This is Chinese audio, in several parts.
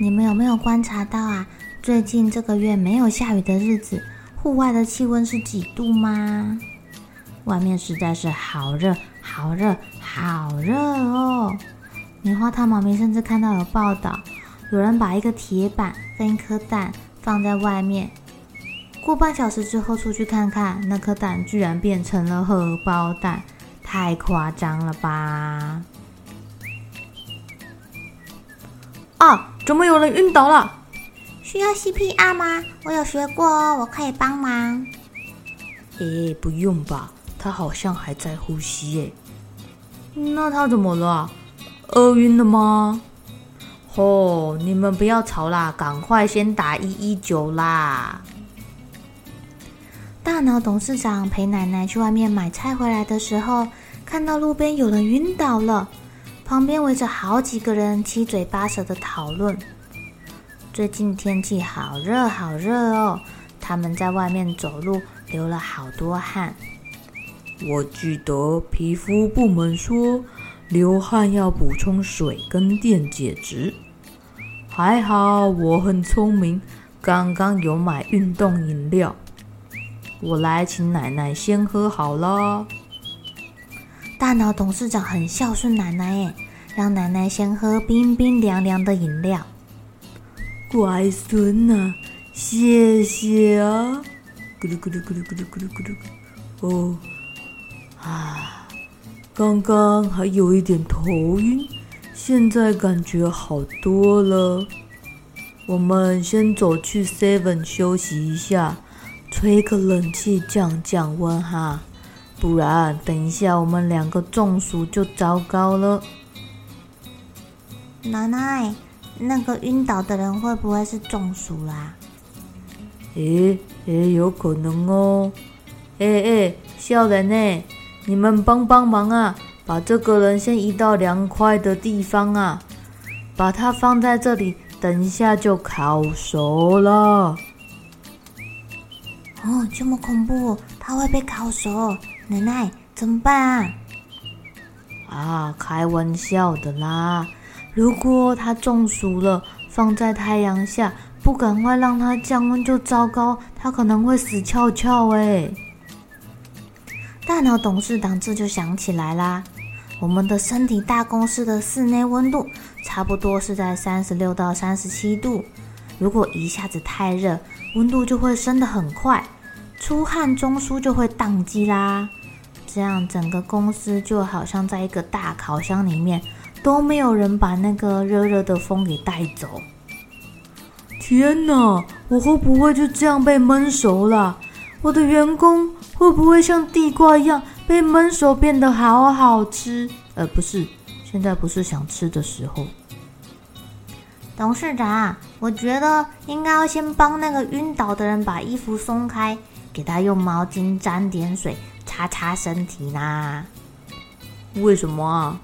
你们有没有观察到啊？最近这个月没有下雨的日子，户外的气温是几度吗？外面实在是好热，好热，好热哦！棉花糖妈咪甚至看到有报道，有人把一个铁板跟一颗蛋放在外面，过半小时之后出去看看，那颗蛋居然变成了荷包蛋，太夸张了吧！啊！怎么有人晕倒了？需要 CPR 吗？我有学过哦，我可以帮忙。诶，不用吧，他好像还在呼吸耶。那他怎么了？饿晕了吗？哦，你们不要吵啦，赶快先打一一九啦！大脑董事长陪奶奶去外面买菜回来的时候，看到路边有人晕倒了。旁边围着好几个人，七嘴八舌的讨论。最近天气好热好热哦，他们在外面走路流了好多汗。我记得皮肤部门说，流汗要补充水跟电解质。还好我很聪明，刚刚有买运动饮料。我来请奶奶先喝好了。大脑董事长很孝顺奶奶，哎，让奶奶先喝冰冰凉凉的饮料。乖孙呐，谢谢啊！咕噜咕噜咕噜咕噜咕噜咕噜。哦，啊，刚刚还有一点头晕，现在感觉好多了。我们先走去 Seven 休息一下，吹个冷气降降温哈。不然，等一下我们两个中暑就糟糕了。奶奶，那个晕倒的人会不会是中暑啦？诶诶，有可能哦。诶诶，小人呢？你们帮帮忙啊！把这个人先移到凉快的地方啊！把它放在这里，等一下就烤熟了。哦，这么恐怖，它会被烤熟。奶奶，怎么办啊？啊，开玩笑的啦！如果它中暑了，放在太阳下，不赶快让它降温就糟糕，它可能会死翘翘哎。大脑董事长这就想起来啦，我们的身体大公司的室内温度差不多是在三十六到三十七度，如果一下子太热，温度就会升得很快，出汗中枢就会宕机啦。这样整个公司就好像在一个大烤箱里面，都没有人把那个热热的风给带走。天哪，我会不会就这样被闷熟了？我的员工会不会像地瓜一样被闷熟变得好好吃？呃，不是，现在不是想吃的时候。董事长，我觉得应该要先帮那个晕倒的人把衣服松开，给他用毛巾沾点水。擦擦身体啦？为什么啊？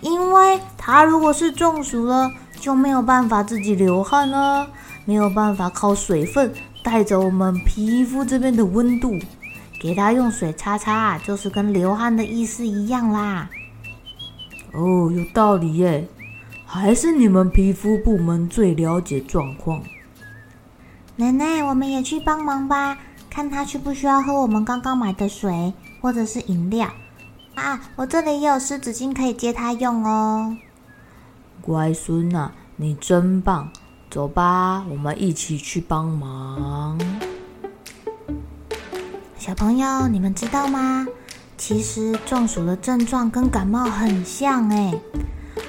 因为他如果是中暑了，就没有办法自己流汗了，没有办法靠水分带走我们皮肤这边的温度。给他用水擦擦，就是跟流汗的意思一样啦。哦，有道理耶！还是你们皮肤部门最了解状况。奶奶，我们也去帮忙吧。看他需不需要喝我们刚刚买的水或者是饮料啊？我这里也有湿纸巾可以借他用哦。乖孙呐，你真棒！走吧，我们一起去帮忙。小朋友，你们知道吗？其实中暑的症状跟感冒很像诶，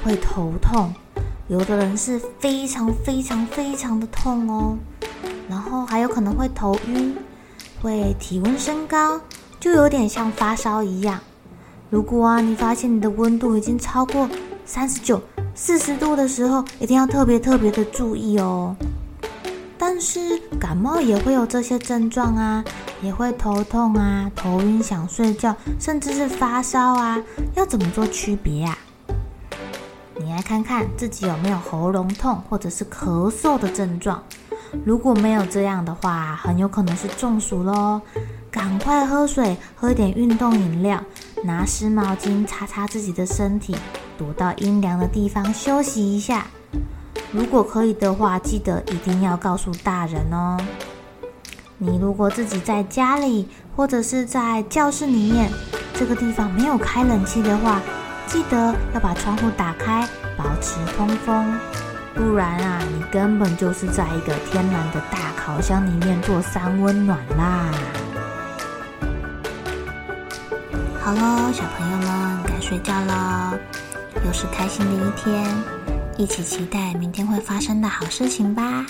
会头痛，有的人是非常非常非常的痛哦，然后还有可能会头晕，会体温升高，就有点像发烧一样。如果啊，你发现你的温度已经超过三十九、四十度的时候，一定要特别特别的注意哦。但是感冒也会有这些症状啊，也会头痛啊、头晕、想睡觉，甚至是发烧啊。要怎么做区别啊？来看看自己有没有喉咙痛或者是咳嗽的症状。如果没有这样的话，很有可能是中暑喽。赶快喝水，喝点运动饮料，拿湿毛巾擦擦自己的身体，躲到阴凉的地方休息一下。如果可以的话，记得一定要告诉大人哦。你如果自己在家里或者是在教室里面，这个地方没有开冷气的话，记得要把窗户打开，保持通风。不然啊，你根本就是在一个天然的大烤箱里面做三温暖啦。好喽，小朋友们该睡觉了，又是开心的一天，一起期待明天会发生的好事情吧。